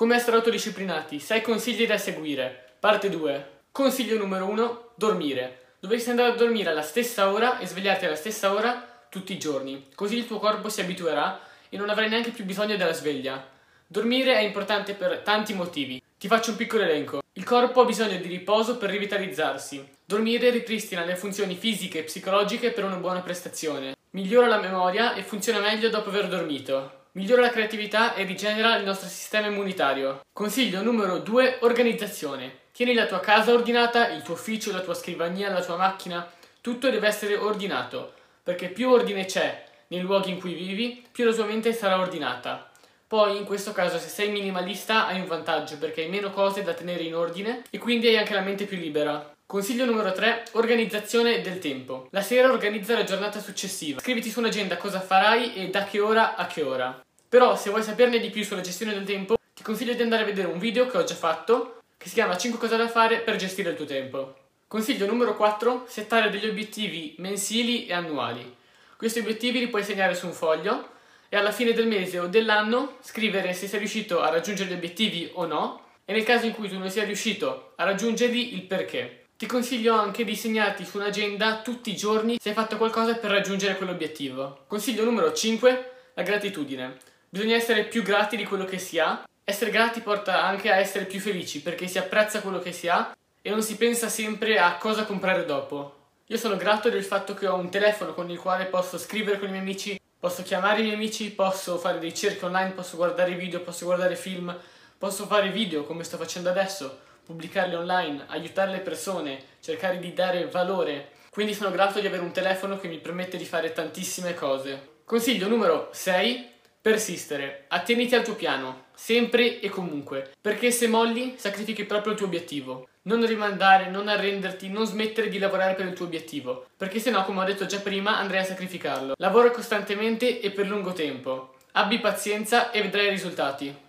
Come essere autodisciplinati? 6 consigli da seguire. Parte 2. Consiglio numero 1. Dormire. Dovresti andare a dormire alla stessa ora e svegliarti alla stessa ora tutti i giorni. Così il tuo corpo si abituerà e non avrai neanche più bisogno della sveglia. Dormire è importante per tanti motivi. Ti faccio un piccolo elenco. Il corpo ha bisogno di riposo per rivitalizzarsi. Dormire ripristina le funzioni fisiche e psicologiche per una buona prestazione. Migliora la memoria e funziona meglio dopo aver dormito. Migliora la creatività e rigenera il nostro sistema immunitario. Consiglio numero 2. Organizzazione. Tieni la tua casa ordinata, il tuo ufficio, la tua scrivania, la tua macchina. Tutto deve essere ordinato, perché più ordine c'è nei luoghi in cui vivi, più la tua mente sarà ordinata. Poi, in questo caso, se sei minimalista hai un vantaggio perché hai meno cose da tenere in ordine e quindi hai anche la mente più libera. Consiglio numero 3. Organizzazione del tempo. La sera organizza la giornata successiva. Scriviti su un'agenda cosa farai e da che ora a che ora. Però, se vuoi saperne di più sulla gestione del tempo, ti consiglio di andare a vedere un video che ho già fatto che si chiama 5 cose da fare per gestire il tuo tempo. Consiglio numero 4. Settare degli obiettivi mensili e annuali. Questi obiettivi li puoi segnare su un foglio e alla fine del mese o dell'anno scrivere se sei riuscito a raggiungere gli obiettivi o no e nel caso in cui tu non sia riuscito a raggiungerli il perché. Ti consiglio anche di segnarti su un'agenda tutti i giorni se hai fatto qualcosa per raggiungere quell'obiettivo. Consiglio numero 5, la gratitudine. Bisogna essere più grati di quello che si ha. Essere grati porta anche a essere più felici perché si apprezza quello che si ha e non si pensa sempre a cosa comprare dopo. Io sono grato del fatto che ho un telefono con il quale posso scrivere con i miei amici Posso chiamare i miei amici, posso fare dei cerchi online, posso guardare video, posso guardare film, posso fare video come sto facendo adesso, pubblicarli online, aiutare le persone, cercare di dare valore. Quindi sono grato di avere un telefono che mi permette di fare tantissime cose. Consiglio numero 6. Persistere. Atteniti al tuo piano, sempre e comunque, perché se molli sacrifichi proprio il tuo obiettivo. Non rimandare, non arrenderti, non smettere di lavorare per il tuo obiettivo, perché se no, come ho detto già prima, andrei a sacrificarlo. Lavora costantemente e per lungo tempo. Abbi pazienza e vedrai i risultati.